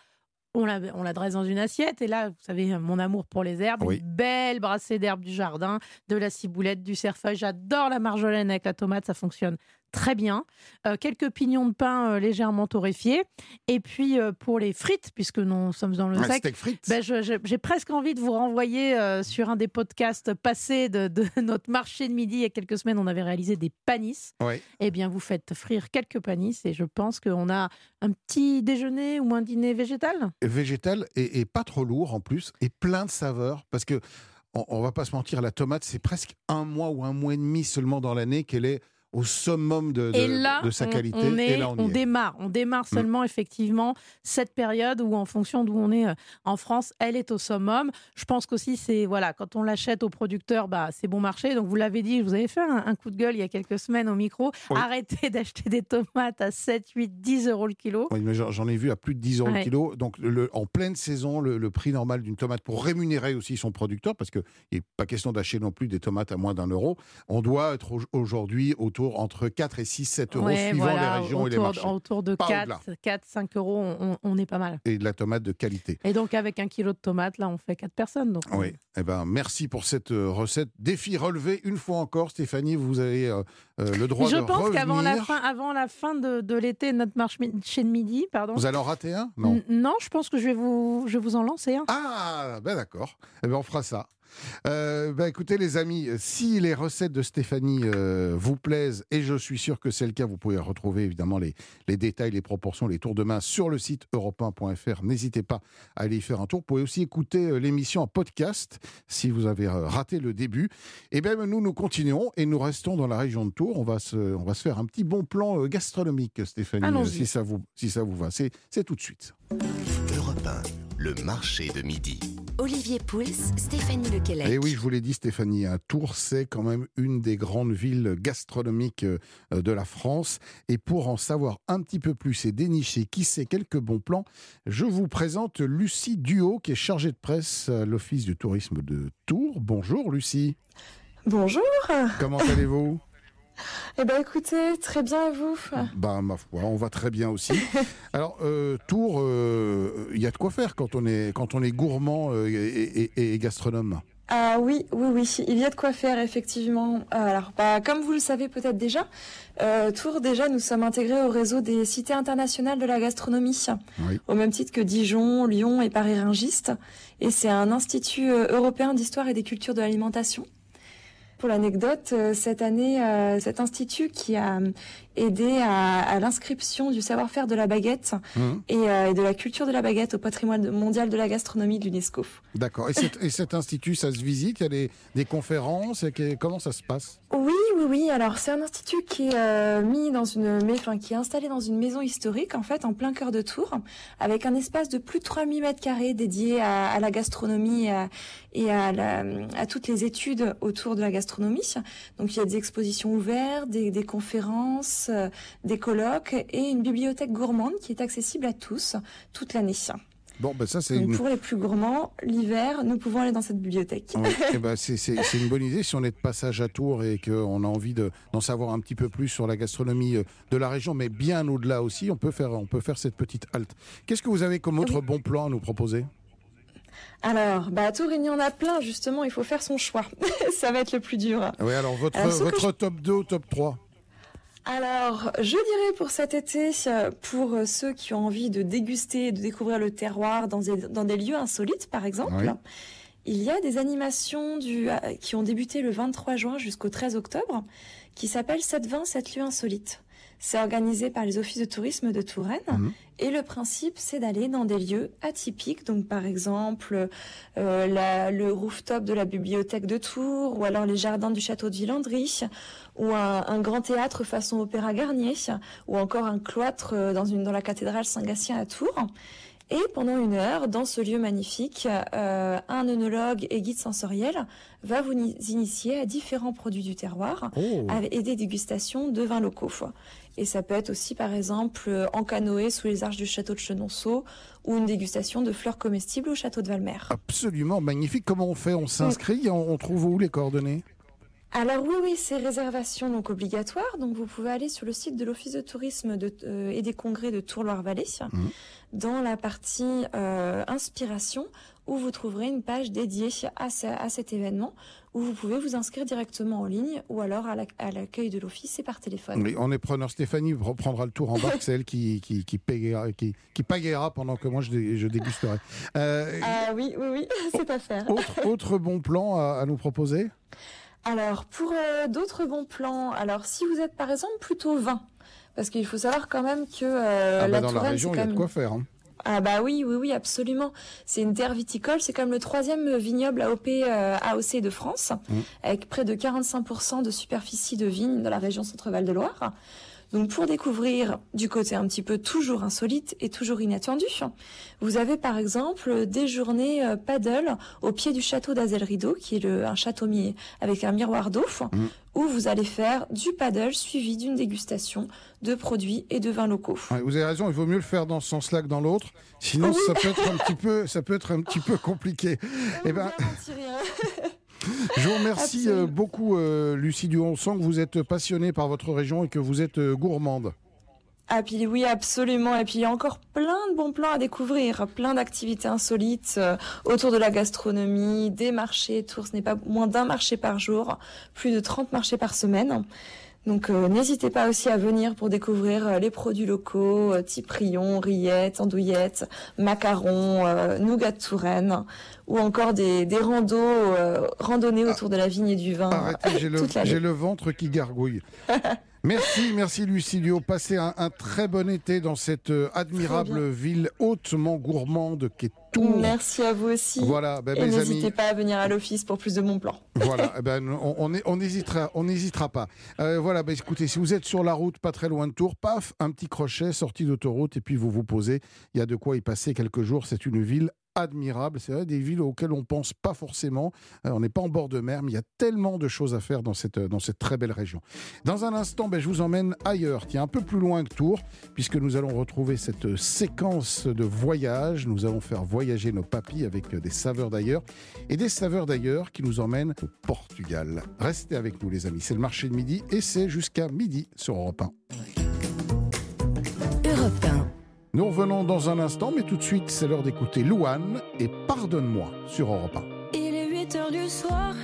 on la, on la dresse dans une assiette. Et là, vous savez, mon amour pour les herbes, Oui. une belle brassée d'herbes du jardin, de la ciboulette, du cerfeuil. J'adore la marjolaine avec la tomate, ça fonctionne très bien. Euh, quelques pignons de pain euh, légèrement torréfiés. Et puis, euh, pour les frites, puisque nous sommes dans le Un frites. ben, j'ai presque envie de vous renvoyer sur un des podcasts passés de, de notre marché de midi. Il y a quelques semaines, on avait réalisé des panisses. Ouais. Eh bien, vous faites frire quelques panisses et je pense qu'on a un petit déjeuner ou un dîner végétal? végétal et, et pas trop lourd en plus et plein de saveurs parce que on, on va pas se mentir la tomate c'est presque un mois ou un mois et demi seulement dans l'année qu'elle est au summum de, de- et là, de sa qualité on, est- et là on, démarre. On démarre Mm. seulement effectivement cette période où, en fonction d'où on est euh, en France, elle est au summum. Je pense qu'aussi, c'est voilà, quand on l'achète au producteur, bah, c'est bon marché. Donc, vous l'avez dit, vous avez fait un, un coup de gueule il y a quelques semaines au micro. Oui. Arrêtez d'acheter des tomates à 7, 8, 10 euros le kilo. Oui, j'en ai vu à plus de 10 euros le kilo. Donc, le- en pleine saison, le, le prix normal d'une tomate pour rémunérer aussi son producteur, parce qu'il n'est pas question d'acheter non plus des tomates à moins d'un euro, on doit être au- aujourd'hui autour entre 4 et 6, 7 euros, Ouais, suivant voilà, les régions et les marchés. autour de Pas 4, au-delà. 4, 5 euros, on, on est pas mal. Et de la tomate de qualité. Et donc, avec un kilo de tomates, là, on fait 4 personnes. Donc, Oui, eh ben, merci pour cette euh, recette. Défi relevé une fois encore, Stéphanie, vous avez euh, euh, le droit je de pense qu'avant la revenir. fin, avant la fin de, de l'été, notre marché de midi, pardon. Vous allez en rater un? Non. N- non, je pense que je vais vous, je vous en lancer un. Ah, ben d'accord. Eh ben, on fera ça. Euh, ben écoutez les amis, si les recettes de Stéphanie euh, vous plaisent, et je suis sûr que c'est le cas, vous pouvez retrouver évidemment les, les détails, les proportions, les tours de main sur le site europe1.fr. N'hésitez pas à aller y faire un tour. Vous pouvez aussi écouter euh, l'émission en podcast si vous avez euh, raté le début. Et bien nous, nous continuons et nous restons dans la région de Tours. On va se, on va se faire un petit bon plan euh, gastronomique, Stéphanie, si ça vous, si ça vous va. C'est c'est tout de suite. Europe 1, le marché de midi. Olivier Pouls, Stéphanie Lequelec. Et Eh oui, je vous l'ai dit, Stéphanie, hein, Tours, c'est quand même une des grandes villes gastronomiques euh, de la France. Et pour en savoir un petit peu plus et dénicher qui sait quelques bons plans, je vous présente Lucie Duo, qui est chargée de presse à l'Office du tourisme de Tours. Bonjour, Lucie. Bonjour. Comment allez-vous? Eh ben écoutez, très bien et vous Bah, ma foi, on va très bien aussi. Alors, euh, Tours, euh, il y a de quoi faire quand on est, quand on est gourmand euh, et, et- et gastronome. Ah oui, oui, oui, il y a de quoi faire effectivement. Alors, bah, comme vous le savez peut-être déjà, Tours déjà nous sommes intégrés au réseau des cités internationales de la gastronomie, Oui. au même titre que Dijon, Lyon et Paris-Ringiste. Et c'est un institut européen d'histoire et des cultures de l'alimentation. Pour l'anecdote, euh, cette année, euh, cet institut qui a aider à, à l'inscription du savoir-faire de la baguette et, euh, et de la culture de la baguette au patrimoine mondial de la gastronomie de l'UNESCO. D'accord. Et, cet- et cet institut, ça se visite? Il y a des, des conférences? Et Comment ça se passe? Oui, oui, oui. Alors, c'est un institut qui est euh, mis dans une, mais, enfin, qui est installé dans une maison historique, en fait, en plein cœur de Tours, avec un espace de plus de 3000 mètres carrés dédié à, à la gastronomie et, à, et à, la- à toutes les études autour de la gastronomie. Donc, il y a des expositions ouvertes, des, des conférences, euh, des colloques et une bibliothèque gourmande qui est accessible à tous toute l'année. Bon, ben ça, c'est une... pour les plus gourmands, l'hiver, nous pouvons aller dans cette bibliothèque. Eh ben, c'est une bonne idée si on est de passage à Tours et qu'on a envie de- d'en savoir un petit peu plus sur la gastronomie euh, de la région, mais bien au-delà aussi, on peut faire, on peut faire cette petite halte. Qu'est-ce que vous avez comme autre bon plan à nous proposer? Alors, bah, à Tours, il y en a plein, justement, il faut faire son choix. Ça va être le plus dur. Oui, alors votre, Alors, ce que votre top 2 ou top 3 Alors, je dirais pour cet été, euh, pour ceux qui ont envie de déguster et de découvrir le terroir dans des, dans des lieux insolites, par exemple, Oui. il y a des animations du, euh, qui ont débuté le 23 juin jusqu'au 13 octobre, qui s'appellent 720, 7 lieux insolites. C'est organisé par les offices de tourisme de Touraine. Mhm. Et le principe, c'est d'aller dans des lieux atypiques, donc par exemple euh, la- le rooftop de la bibliothèque de Tours, ou alors les jardins du château de Villandry, ou un, un grand théâtre façon Opéra Garnier, ou encore un cloître euh, dans, une, dans la cathédrale Saint-Gatien à Tours. Et pendant une heure, dans ce lieu magnifique, euh, un œnologue et guide sensoriel va vous ni- initier à différents produits du terroir Oh. avec- et des dégustations de vins locaux. Et ça peut être aussi, par exemple, euh, en canoë sous les arches du château de Chenonceau ou une dégustation de fleurs comestibles au château de Valmer. Absolument magnifique. Comment on fait? On s'inscrit? On, on trouve où les coordonnées? Alors oui, oui, c'est réservation donc obligatoire. Donc vous pouvez aller sur le site de l'Office de tourisme de- euh, et des congrès de Tours-Loire-Vallée, Mhm. dans la partie euh, inspiration, où vous trouverez une page dédiée à, ce- à cet événement, où vous pouvez vous inscrire directement en ligne ou alors à la- à l'accueil de l'office et par téléphone. Oui, On est preneur. Stéphanie reprendra le tour en barque, c'est elle qui, qui, qui, payera, qui, qui pagayera pendant que moi je, dé- je dégusterai. Euh, Ah oui, oui, oui, c'est à faire. autre, autre bon plan à, à nous proposer? Alors, pour euh, d'autres bons plans, alors si vous êtes par exemple plutôt vin, parce qu'il faut savoir quand même que euh, Ah bah, la Dans la Touraine, région, c'est il y a de quoi faire. hein. Ah bah oui, oui, oui, absolument. C'est une terre viticole, c'est comme le troisième vignoble AOP, euh, AOC de France, Mmh. avec près de 45% de superficie de vignes dans la région Centre-Val de Loire. Donc pour découvrir du côté un petit peu toujours insolite et toujours inattendu, vous avez par exemple des journées euh, paddle au pied du château d'Azel-Rideau, qui est le, un château mi- avec un miroir d'eau, Mmh. où vous allez faire du paddle suivi d'une dégustation de produits et de vins locaux. Ouais, vous avez raison, il vaut mieux le faire dans ce sens-là que dans l'autre. Sinon, ça peut être un petit peu, ça peut être un petit peu compliqué. Eh ben, je vous remercie euh, beaucoup, euh, Lucie Duhon. On sent que vous êtes passionnée par votre région et que vous êtes euh, gourmande. Ah puis oui absolument et puis il y a encore plein de bons plans à découvrir, plein d'activités insolites autour de la gastronomie, des marchés, Tours ce n'est pas moins d'un marché par jour, plus de 30 marchés par semaine. Donc euh, n'hésitez pas aussi à venir pour découvrir euh, les produits locaux, euh, type rillons, rillettes, andouillettes, macarons, nougat de Touraine, ou encore des, des randos, euh, randonnées autour de la vigne et du vin. Arrêtez, j'ai le, j'ai ventre qui gargouille. Merci, merci Lucilio. Passez un, un très bon été dans cette euh, admirable ville hautement gourmande qu'est Tours. Merci à vous aussi. Voilà, ben, et mes n'hésitez amis. pas à venir à l'office pour plus de bons plans. Voilà, eh ben, on, est- on hésitera, on n'hésitera pas. Euh, voilà, ben, écoutez, si vous êtes sur la route, pas très loin de Tours, paf, un petit crochet, sortie d'autoroute, et puis vous vous posez. Il y a de quoi y passer quelques jours. C'est une ville admirable. C'est vrai, des villes auxquelles on pense pas forcément. Euh, on n'est pas en bord de mer, mais il y a tellement de choses à faire dans cette, dans cette très belle région. Dans un instant, ben, je vous emmène ailleurs, tiens, un peu plus loin que Tours, puisque nous allons retrouver cette séquence de voyage. Nous allons faire voyager nos papis avec des saveurs d'ailleurs, et des saveurs d'ailleurs qui nous emmènent au Portugal. Restez avec nous, les amis. C'est le marché de midi, et c'est jusqu'à midi sur Europe 1. Europe 1. Nous revenons dans un instant, mais tout de suite, c'est l'heure d'écouter Louane et Pardonne-moi sur Europe 1. Il est 8 heures du soir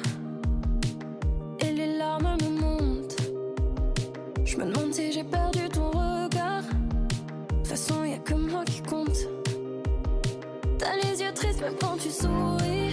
et les larmes me montent. Je me demande si j'ai perdu ton regard. De toute façon, y a que moi qui compte. T'as les yeux tristes même quand tu souris.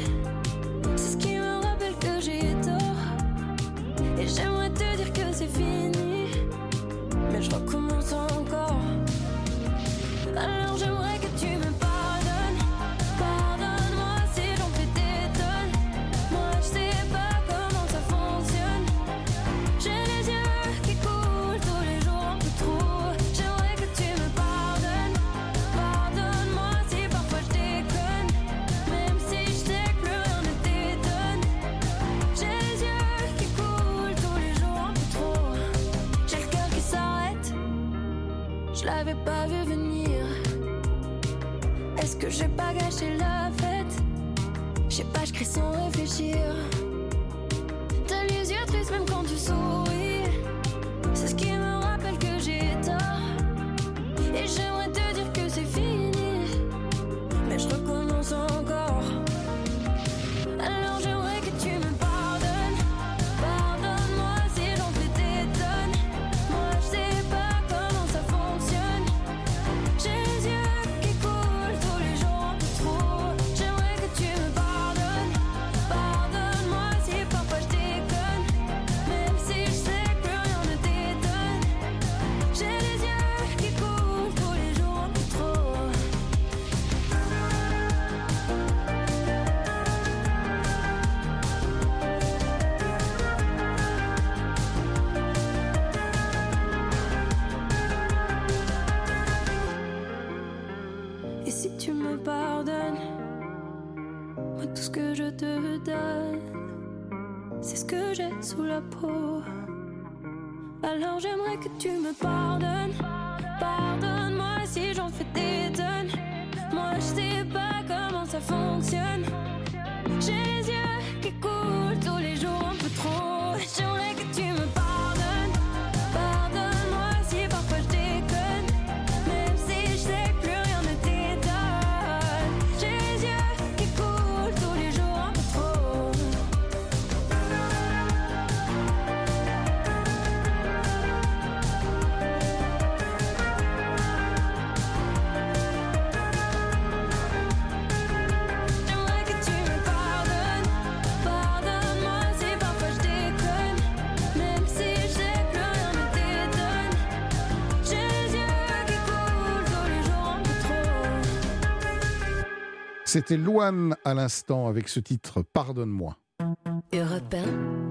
Sans Alors j'aimerais que tu me pardonnes. Pardonne-moi si j'en fais des tonnes. Moi je sais pas comment ça fonctionne. C'était Loane à l'instant avec ce titre Pardonne-moi. Europe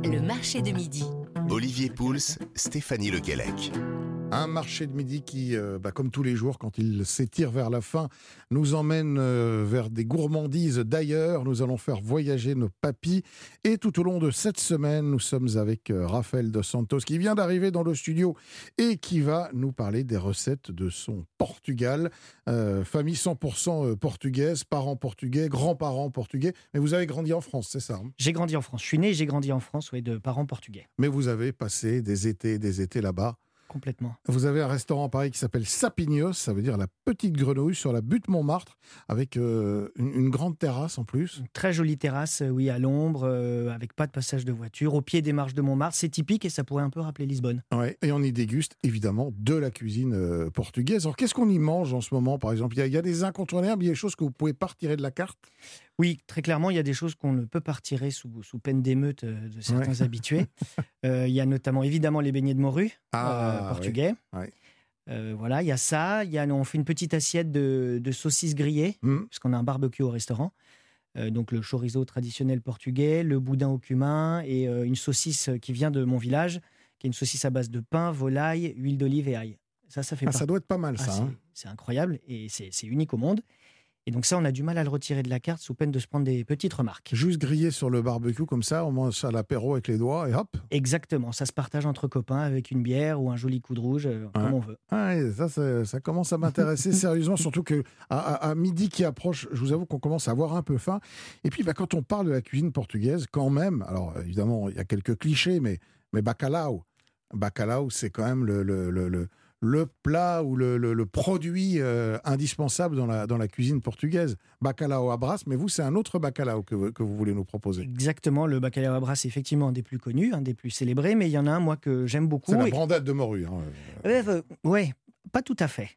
1, le marché de midi. Olivier Pouls, Stéphanie Le Guellec. Un marché de midi qui, euh, bah, comme tous les jours, quand il s'étire vers la fin, nous emmène euh, vers des gourmandises d'ailleurs. Nous allons faire voyager nos papis. Et tout au long de cette semaine, nous sommes avec euh, Raphaël Dos Santos qui vient d'arriver dans le studio et qui va nous parler des recettes de son Portugal. Famille 100% portugaise, parents portugais, grands-parents portugais. Mais vous avez grandi en France, c'est ça hein? J'ai grandi en France. Je suis né et j'ai grandi en France, ouais, de parents portugais. Mais vous avez passé des étés des étés là-bas. Complètement. Vous avez un restaurant à Paris qui s'appelle Sapignos, ça veut dire la petite grenouille sur la butte Montmartre, avec euh, une, une grande terrasse en plus. Une très jolie terrasse, euh, oui, à l'ombre, euh, avec pas de passage de voiture, au pied des marches de Montmartre. C'est typique et ça pourrait un peu rappeler Lisbonne. Ouais, et on y déguste évidemment de la cuisine euh, portugaise. Alors qu'est-ce qu'on y mange en ce moment par exemple? Il y, a, il y a des incontournables, il y a des choses que vous pouvez pas retirer de la carte? Oui, très clairement, il y a des choses qu'on ne peut pas retirer sous, sous peine d'émeute euh, de certains Ouais. habitués. Euh, il y a notamment évidemment les beignets de morue Ah, euh, portugais. Ouais. Euh, voilà, il y a ça. Il y a, on fait une petite assiette de, de saucisses grillées, Mm. parce qu'on a un barbecue au restaurant. Donc le chorizo traditionnel portugais, le boudin au cumin et une saucisse qui vient de mon village, qui est une saucisse à base de pain, volaille, huile d'olive et ail. Ça, ça fait Ah, ça doit être pas mal Ah, ça. c'est- hein. c'est incroyable et c'est unique au monde. Et donc ça, on a du mal à le retirer de la carte sous peine de se prendre des petites remarques. Juste grillé sur le barbecue comme ça, on mange ça à l'apéro avec les doigts et hop. Exactement, ça se partage entre copains avec une bière ou un joli coup de rouge, euh, comme on veut. Ah, ça, ça, ça commence à m'intéresser sérieusement, surtout que à, à- à midi qui approche, je vous avoue qu'on commence à avoir un peu faim. Et puis, bah, quand on parle de la cuisine portugaise, quand même, alors évidemment, il y a quelques clichés, mais, mais bacalao, bacalao, c'est quand même le, le, le, le- le plat ou le, le- le produit euh, indispensable dans la, dans la cuisine portugaise. Bacalao à brasse, mais vous, c'est un autre bacalao que, vous- que vous voulez nous proposer. Exactement, le bacalao à brasse est effectivement un des plus connus, un des plus célébrés, mais il y en a un, moi, que j'aime beaucoup. C'est la et- brandade de morue. hein. Euh, euh, ouais, pas tout à fait.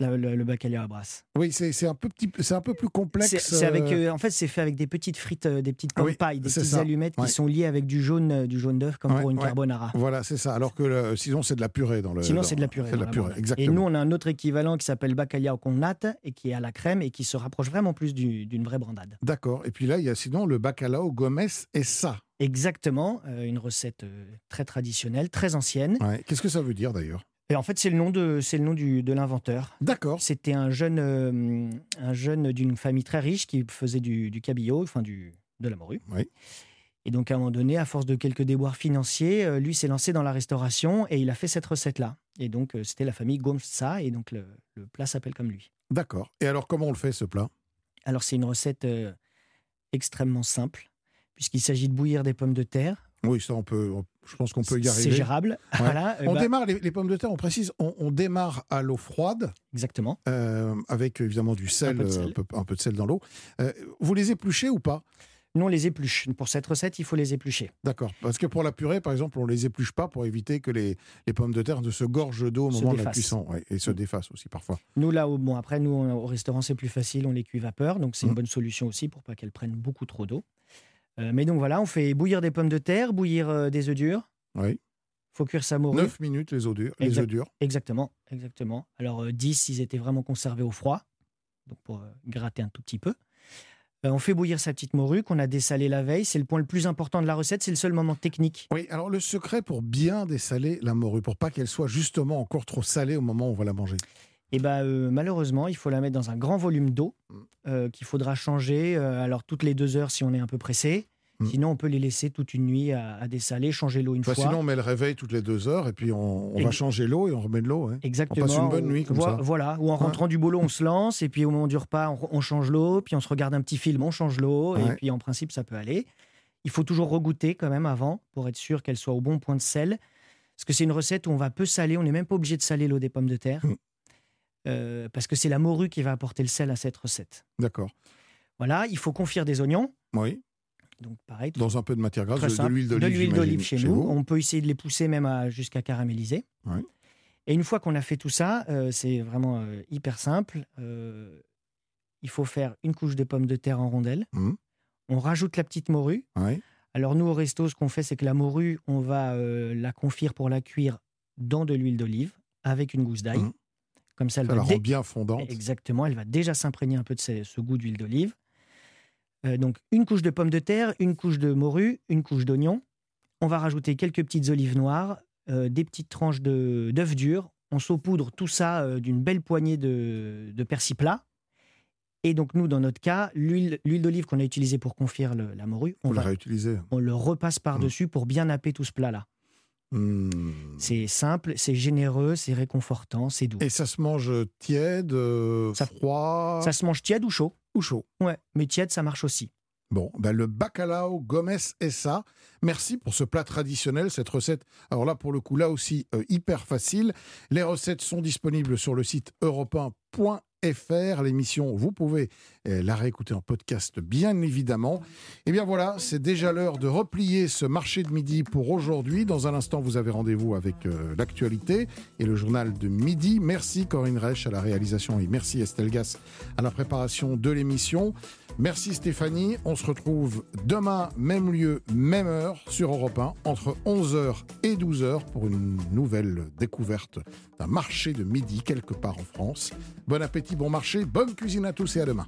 La- le, le bacalhau à brasse. Oui, c'est un, peu petit- c'est un peu plus complexe. C'est avec, euh, euh, en fait, c'est fait avec des petites frites, euh, des petites Ah oui, pailles, des petites ça. allumettes Ouais. qui sont liées avec du jaune, euh, du jaune d'œuf, comme ouais, pour une ouais. carbonara. Voilà, c'est ça. Alors que le- sinon, c'est de la purée dans le. Sinon, c'est de la purée. C'est de la dans la purée, bande. exactement. Et nous, on a un autre équivalent qui s'appelle bacalhau con natte et qui est à la crème et qui se rapproche vraiment plus du- d'une vraie brandade. D'accord. Et puis là, il y a sinon le bacalao Gomez et ça. Exactement, une recette très traditionnelle, très ancienne. Qu'est-ce que ça veut dire d'ailleurs? Et en fait, c'est le nom de, c'est le nom du, de l'inventeur. D'accord. C'était un jeune, euh, un jeune d'une famille très riche qui faisait du, du cabillaud, enfin du, de la morue. Oui. Et donc, à un moment donné, à force de quelques déboires financiers, euh, lui s'est lancé dans la restauration et il a fait cette recette-là. Et donc, euh, c'était la famille Gomsa et donc le, le plat s'appelle comme lui. D'accord. Et alors, comment on le fait ce plat? Alors, c'est une recette extrêmement simple, puisqu'il s'agit de bouillir des pommes de terre. Oui, ça, on peut. on- je pense qu'on peut y C'est arriver. gérable. Ouais. Voilà, euh, on bah- démarre les, les pommes de terre. On précise, on, on démarre à l'eau froide. Exactement. euh, avec évidemment du sel, peu de euh, sel. un peu, un peu de sel dans l'eau. Euh, vous les épluchez ou pas? Nous, on les épluche. Pour cette recette, il faut les éplucher. D'accord. Parce que pour la purée, par exemple, on les épluche pas pour éviter que les, les pommes de terre ne se gorgent d'eau au moment de la cuisson. ouais, et se défassent aussi parfois. Nous, là, au- bon, après, nous, au restaurant, c'est plus facile, on les cuit vapeur, donc c'est Mm. une bonne solution aussi pour pas qu'elles prennent beaucoup trop d'eau. Euh, mais donc voilà, on fait bouillir des pommes de terre, bouillir euh, des œufs durs. Oui. faut cuire sa morue. 9 minutes les œufs durs. Les œufs durs. Exactement, exactement. Alors euh, 10, ils étaient vraiment conservés au froid, donc pour euh, gratter un tout petit peu. Euh, on fait bouillir sa petite morue qu'on a dessalée la veille. C'est le point le plus important de la recette, c'est le seul moment technique. Oui, alors le secret pour bien dessaler la morue, pour pas qu'elle soit justement encore trop salée au moment où on va la manger. Et ben euh, malheureusement, il faut la mettre dans un grand volume d'eau Mm. euh, qu'il faudra changer. euh, alors toutes les deux heures si on est un peu pressé. Mm. Sinon, on peut les laisser toute une nuit à, à dessaler, changer l'eau une fois. sinon, on met le réveil toutes les deux heures et puis on, on va changer l'eau et on remet de l'eau. hein. Exactement. On passe une bonne nuit comme Vo- ça. Voilà. Ou en Ouais. rentrant du boulot, on se lance. Et puis au moment du repas, on, on change l'eau. Puis on se regarde un petit film, on change l'eau. Ouais. Et puis en principe, ça peut aller. Il faut toujours regoûter quand même avant pour être sûr qu'elle soit au bon point de sel. Parce que c'est une recette où on va peu saler. On n'est même pas obligé de saler l'eau des pommes de terre. Mm. Euh, parce que c'est la morue qui va apporter le sel à cette recette. D'accord. Voilà, il faut confire des oignons. Oui. Donc pareil, Dans un peu de matière grasse, de, de l'huile De d'olive. l'huile d'olive chez, nous. vous. On peut essayer de les pousser même jusqu'à caraméliser. Ouais. Et une fois qu'on a fait tout ça, euh, c'est vraiment euh, hyper simple. Il faut faire une couche de pommes de terre en rondelles. Mhm. On rajoute la petite morue. Ouais. Alors nous au resto, ce qu'on fait, c'est que la morue, on va la confire pour la cuire dans de l'huile d'olive avec une gousse d'ail. Mhm. Comme ça, elle Ça la dé- rend bien fondante. Exactement, elle va déjà s'imprégner un peu de ce, ce goût d'huile d'olive. Euh, donc une couche de pommes de terre, une couche de morue, une couche d'oignon. On va rajouter quelques petites olives noires, euh, des petites tranches d'œufs durs. On saupoudre tout ça euh, d'une belle poignée de, de persil plat. Et donc nous, dans notre cas, l'huile d'olive qu'on a utilisée pour confire le- la morue, on, On la réutiliser. on le repasse par-dessus pour bien napper tout ce plat-là. C'est simple, c'est généreux, c'est réconfortant, c'est doux. Et ça se mange tiède, euh, froid Ça se mange tiède ou chaud ou chaud Ouais, mais tiède, ça marche aussi. Bon, ben le bacalao Gomez et ça. Merci pour ce plat traditionnel, cette recette. Alors là, pour le coup, là aussi, euh, hyper facile. Les recettes sont disponibles sur le site europe1.fr. L'émission, vous pouvez euh, la réécouter en podcast, bien évidemment. Et bien voilà, c'est déjà l'heure de replier ce marché de midi pour aujourd'hui. Dans un instant, vous avez rendez-vous avec euh, l'actualité et le journal de midi. Merci Corinne Reich à la réalisation et merci Estelle Gas à la préparation de l'émission. Merci Stéphanie. On se retrouve demain, même lieu, même heure sur Europe 1, entre 11h et 12h pour une nouvelle découverte d'un marché de midi quelque part en France. Bon appétit, bon marché, bonne cuisine à tous et à demain.